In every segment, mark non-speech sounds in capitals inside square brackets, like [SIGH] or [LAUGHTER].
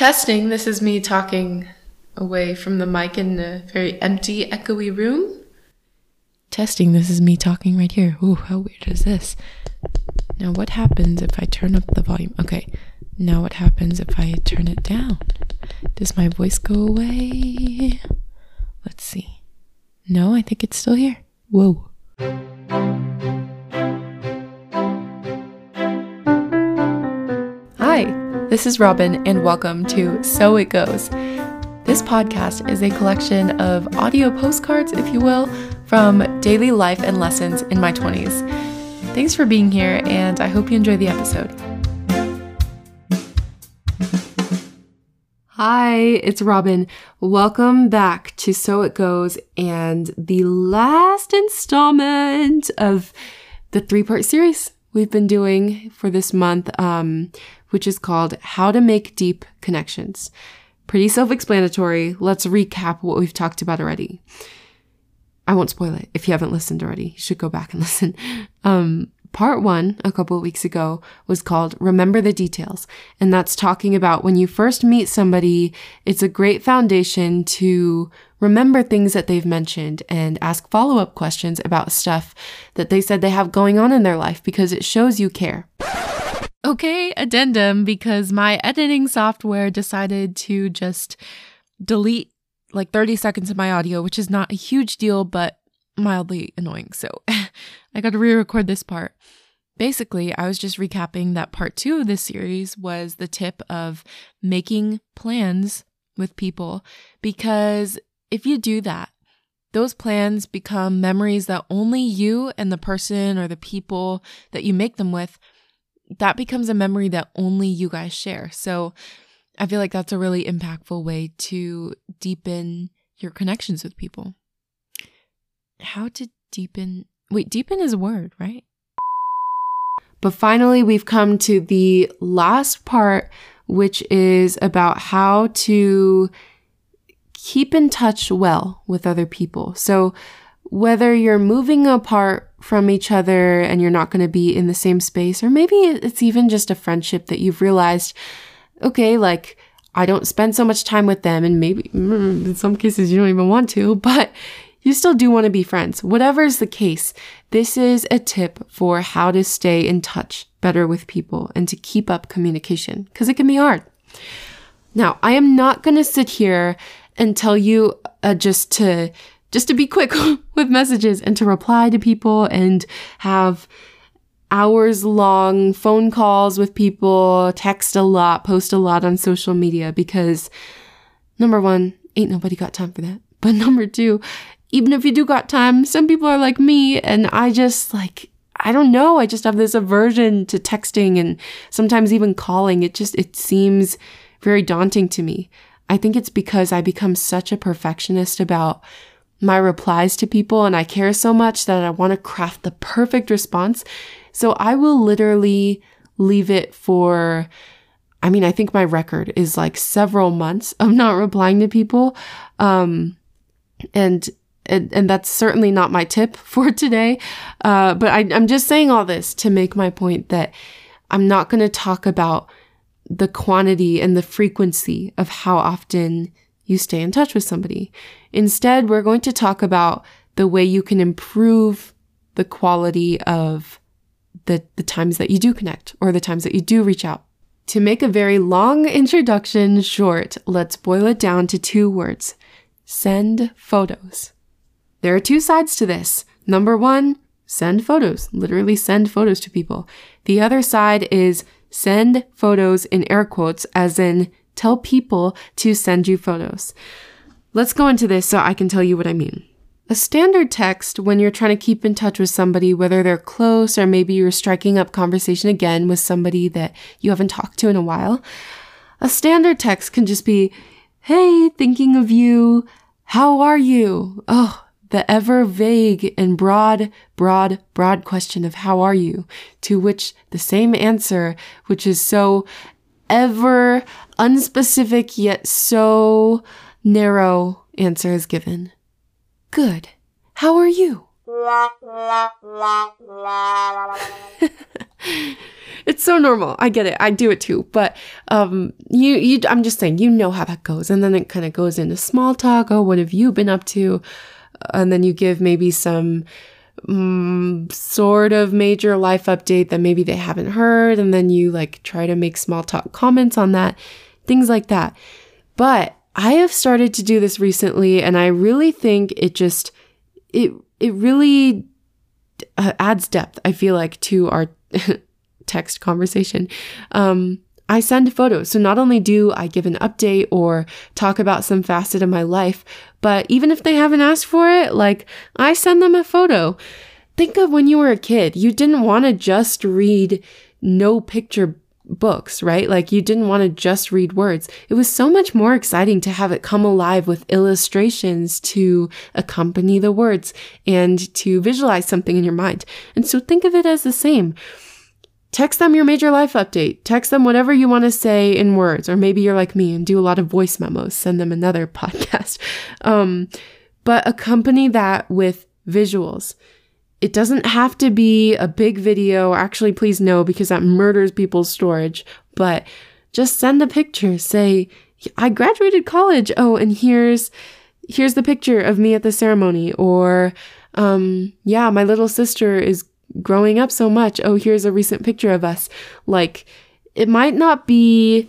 Testing, this is me talking away from the mic in a very empty, echoey room. Testing, this is me talking right here. Ooh, how weird is this? Now, what happens if I turn up the volume? Okay, now what happens if I turn it down? Does my voice go away? Let's see. No, I think it's still here. Whoa. Hi, this is Robin, and welcome to So It Goes. This podcast is a collection of audio postcards, if you will, from daily life and lessons in my 20s. Thanks for being here, and I hope you enjoy the episode. Hi, it's Robin. Welcome back to So It Goes and the last installment of the three part series we've been doing for this month, um, which is called How to Make Deep Connections. Pretty self explanatory. Let's recap what we've talked about already. I won't spoil it. If you haven't listened already, you should go back and [LAUGHS] listen. Um, part one, a couple weeks ago, was called Remember the Details. And that's talking about when you first meet somebody, it's a great foundation to remember things that they've mentioned and ask follow up questions about stuff that they said they have going on in their life because it shows you care. Okay, addendum because my editing software decided to just delete like 30 seconds of my audio, which is not a huge deal, but mildly annoying. So [LAUGHS] I got to re record this part. Basically, I was just recapping that part two of this series was the tip of making plans with people because if you do that, those plans become memories that only you and the person or the people that you make them with, that becomes a memory that only you guys share. So I feel like that's a really impactful way to deepen your connections with people. How to deepen? Wait, deepen is a word, right? But finally, we've come to the last part, which is about how to keep in touch well with other people. So, whether you're moving apart from each other and you're not going to be in the same space, or maybe it's even just a friendship that you've realized, okay, like I don't spend so much time with them, and maybe mm, in some cases you don't even want to, [LAUGHS] but you still do want to be friends. Whatever is the case, this is a tip for how to stay in touch better with people and to keep up communication because it can be hard. Now, I am not going to sit here and tell you uh, just to just to be quick [LAUGHS] with messages and to reply to people and have hours long phone calls with people, text a lot, post a lot on social media because number 1, ain't nobody got time for that. But [LAUGHS] number 2, even if you do got time, some people are like me and I just like I don't know, I just have this aversion to texting and sometimes even calling. It just it seems very daunting to me. I think it's because I become such a perfectionist about my replies to people and I care so much that I want to craft the perfect response. So I will literally leave it for I mean, I think my record is like several months of not replying to people. Um, and and, and that's certainly not my tip [LAUGHS] for today. Uh, but I, I'm just saying all this to make my point that I'm not going to talk about the quantity and the frequency of how often you stay in touch with somebody. Instead, we're going to talk about the way you can improve the quality of the, the times that you do connect or the times that you do reach out. To make a very long introduction short, let's boil it down to two words send photos. There are two sides to this. Number one, send photos, literally send photos to people. The other side is send photos in air quotes, as in tell people to send you photos. Let's go into this so I can tell you what I mean. A standard text when you're trying to keep in touch with somebody, whether they're close or maybe you're striking up conversation again with somebody that you haven't talked to in a while. A standard text can just be, Hey, thinking of you. How are you? Oh, the ever vague and broad, broad, broad question of how are you, to which the same answer, which is so ever unspecific yet so narrow answer is given. Good. How are you? [LAUGHS] it's so normal. I get it. I do it too. But um, you, you, I'm just saying, you know how that goes, and then it kind of goes into small talk. Oh, what have you been up to? And then you give maybe some mm, sort of major life update that maybe they haven't heard, and then you like try to make small talk comments on that, things like that. But I have started to do this recently, and I really think it just it it really uh, adds depth. I feel like to our [LAUGHS] text conversation. Um, I send photos. So not only do I give an update or talk about some facet of my life, but even if they haven't asked for it, like I send them a photo. Think of when you were a kid. You didn't want to just read no picture books, right? Like you didn't want to just read words. It was so much more exciting to have it come alive with illustrations to accompany the words and to visualize something in your mind. And so think of it as the same. Text them your major life update. Text them whatever you want to say in words. Or maybe you're like me and do a lot of voice memos. Send them another [LAUGHS] podcast. Um, but accompany that with visuals. It doesn't have to be a big video. Actually, please no, because that murders people's storage. But just send a picture. Say, I graduated college. Oh, and here's, here's the picture of me at the ceremony. Or, um, yeah, my little sister is growing up so much. Oh, here's a recent picture of us. Like, it might not be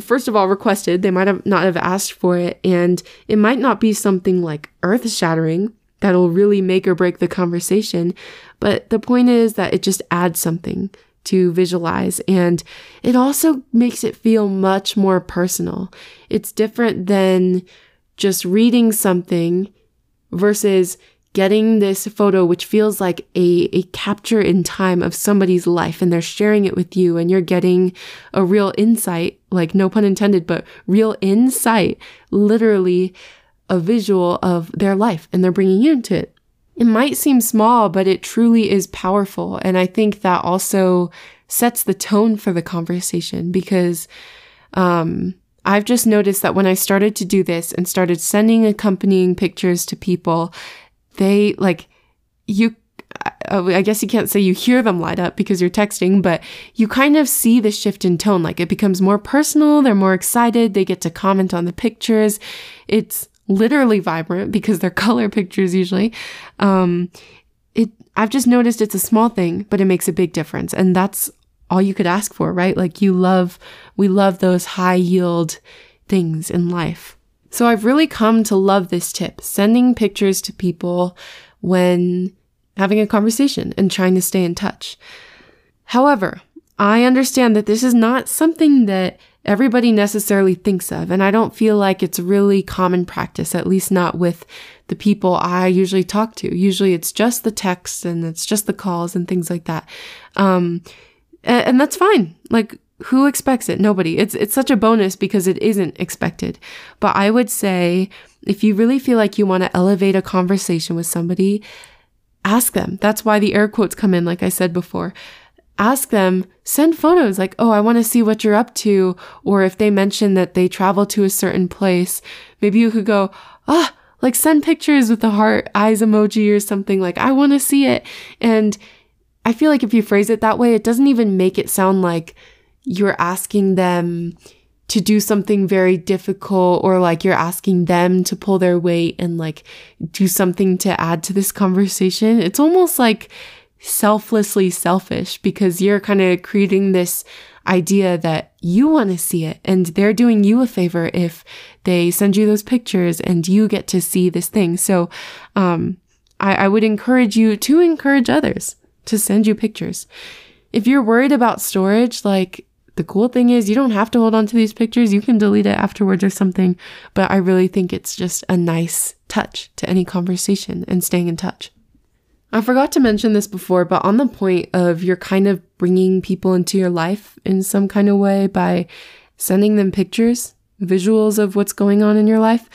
first of all requested they might have not have asked for it and it might not be something like earth shattering that'll really make or break the conversation but the point is that it just adds something to visualize and it also makes it feel much more personal it's different than just reading something versus getting this photo, which feels like a, a capture in time of somebody's life, and they're sharing it with you, and you're getting a real insight, like no pun intended, but real insight, literally a visual of their life, and they're bringing you into it. It might seem small, but it truly is powerful. And I think that also sets the tone for the conversation because, um, I've just noticed that when I started to do this and started sending accompanying pictures to people, they like you I guess you can't say you hear them light up because you're texting, but you kind of see the shift in tone. Like it becomes more personal, they're more excited, they get to comment on the pictures. It's literally vibrant because they're [LAUGHS] color pictures usually. Um, it I've just noticed it's a small thing, but it makes a big difference. And that's all you could ask for, right? Like you love we love those high yield things in life. So I've really come to love this tip, sending pictures to people when having a conversation and trying to stay in touch. However, I understand that this is not something that everybody necessarily thinks of, and I don't feel like it's really common practice, at least not with the people I usually talk to. Usually it's just the texts and it's just the calls and things like that. Um, and, and that's fine. Like, who expects it? Nobody. It's it's such a bonus because it isn't expected. But I would say if you really feel like you want to elevate a conversation with somebody, ask them. That's why the air quotes come in like I said before. Ask them, send photos like, "Oh, I want to see what you're up to," or if they mention that they travel to a certain place, maybe you could go, "Ah, like send pictures with the heart eyes emoji or something like, "I want to see it." And I feel like if you phrase it that way, it doesn't even make it sound like you're asking them to do something very difficult or like you're asking them to pull their weight and like do something to add to this conversation. It's almost like selflessly selfish because you're kind of creating this idea that you want to see it and they're doing you a favor if they send you those pictures and you get to see this thing. So, um, I, I would encourage you to encourage others to send you pictures. If you're worried about storage, like the cool thing is you don't have to hold on to these pictures. You can delete it afterwards or something. But I really think it's just a nice touch to any conversation and staying in touch. I forgot to mention this before, but on the point of you're kind of bringing people into your life in some kind of way by sending them pictures, visuals of what's going on in your life.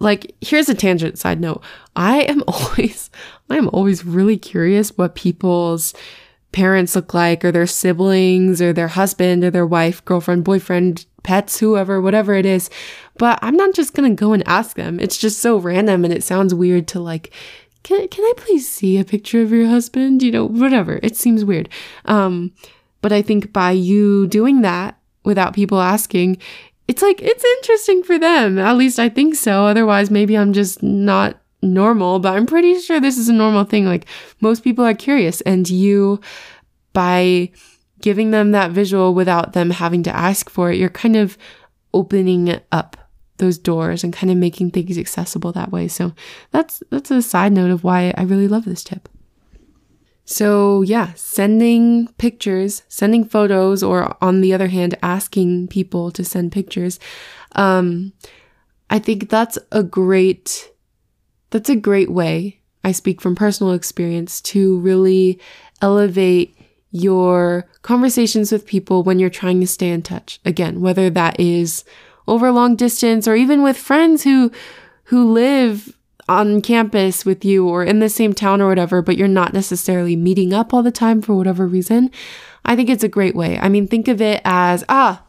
Like, here's a tangent side note. I am [LAUGHS] always, I am always really curious what people's parents look like or their siblings or their husband or their wife, girlfriend, boyfriend, pets, whoever, whatever it is. But I'm not just going to go and ask them. It's just so random and it sounds weird to like, can, can I please see a picture of your husband? You know, whatever. It seems weird. Um, But I think by you doing that without people asking, it's like, it's interesting for them. At least I think so. Otherwise, maybe I'm just not normal, but I'm pretty sure this is a normal thing. Like most people are curious and you, by giving them that visual without them having to ask for it, you're kind of opening up those doors and kind of making things accessible that way. So that's that's a side note of why I really love this tip. So yeah, sending pictures, sending photos, or on the other hand, asking people to send pictures. Um, I think that's a great, that's a great way. I speak from personal experience to really elevate your conversations with people when you're trying to stay in touch. Again, whether that is over long distance or even with friends who who live on campus with you or in the same town or whatever, but you're not necessarily meeting up all the time for whatever reason. I think it's a great way. I mean, think of it as, ah,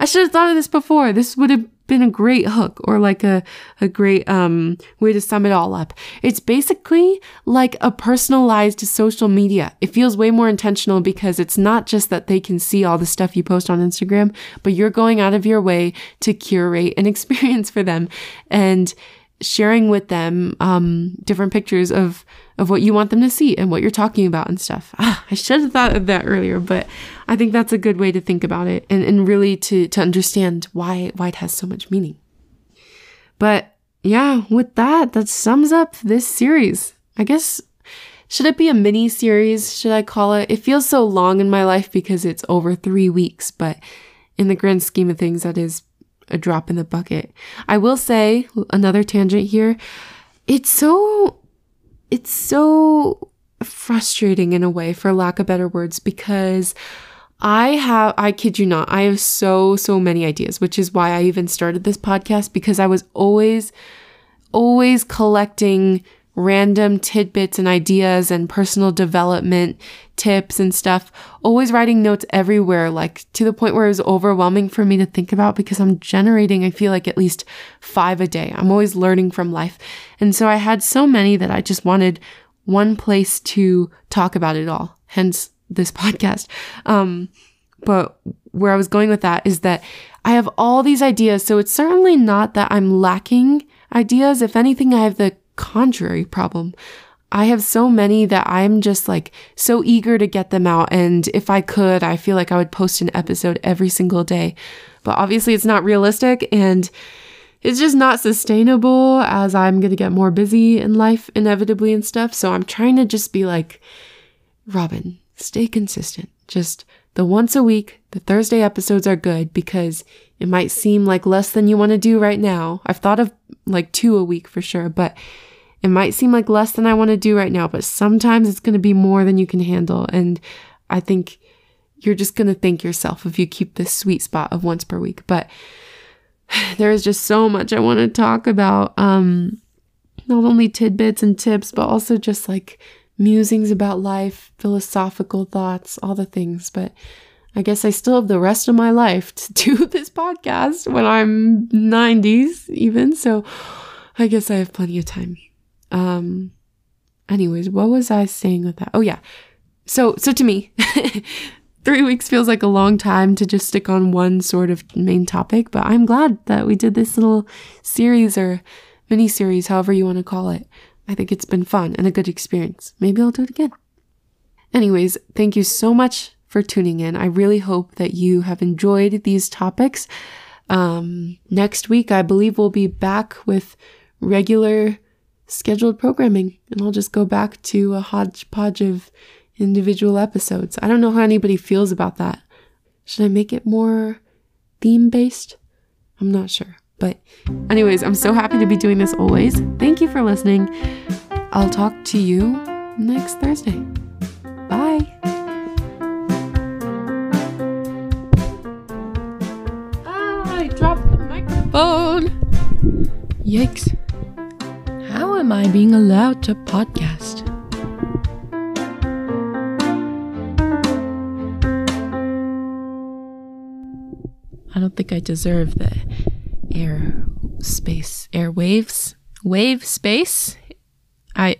I should have thought of this before. This would have been a great hook or like a, a great um, way to sum it all up. It's basically like a personalized social media. It feels way more intentional because it's not just that they can see all the stuff you post on Instagram, but you're going out of your way to curate an [LAUGHS] experience for them and sharing with them um, different pictures of of what you want them to see and what you're talking about and stuff. Ah, I should have thought of that earlier, but I think that's a good way to think about it and, and really to, to understand why, why it has so much meaning. But yeah, with that, that sums up this series. I guess, should it be a mini series? Should I call it? It feels so long in my life because it's over three weeks, but in the grand scheme of things, that is a drop in the bucket. I will say another tangent here. It's so it's so frustrating in a way, for lack of better words, because I have, I kid you not, I have so, so many ideas, which is why I even started this podcast because I was always, always collecting random tidbits and ideas and personal development tips and stuff, always writing notes everywhere, like to the point where it was overwhelming for me to think about because I'm generating, I feel like at least five a day. I'm always learning from life. And so I had so many that I just wanted one place to talk about it all, hence this [LAUGHS] podcast. Um, but where I was going with that is that I have all these ideas. So it's certainly not that I'm lacking ideas. If anything, I have the contrary problem. I have so many that I'm just like so eager to get them out. And if I could, I feel like I would post an episode every single day. But obviously, it's not realistic and it's just not sustainable as I'm going to get more busy in life inevitably and stuff. So I'm trying to just be like, Robin, stay consistent. Just the once a week, the Thursday episodes are good because it might seem like less than you want to do right now. I've thought of like two a week for sure, but it might seem like less than I want to do right now, but sometimes it's going to be more than you can handle. And I think you're just going to thank yourself if you keep this sweet spot of once per week. But [SIGHS] there is just so much I want to talk about. Um, not only tidbits and tips, but also just like musings about life, philosophical thoughts, all the things. But I guess I still have the rest of my life to [LAUGHS] do this podcast when I'm 90s, even. So I guess I have plenty of time. Um, anyways, what was I saying with that? Oh, yeah. So, so to me, [LAUGHS] three weeks feels like a long time to just stick on one sort of main topic, but I'm glad that we did this little series or mini series, however you want to call it. I think it's been fun and a good experience. Maybe I'll do it again. Anyways, thank you so much for tuning in. I really hope that you have enjoyed these topics. Um, next week, I believe we'll be back with regular scheduled programming, and I'll just go back to a hodgepodge of individual episodes. I don't know how anybody feels about that. Should I make it more theme based? I'm not sure. But, anyways, I'm so happy to be doing this always. Thank you for listening. I'll talk to you next Thursday. Bye. Yikes. How am I being allowed to podcast? I don't think I deserve the air space, air waves, wave space. I.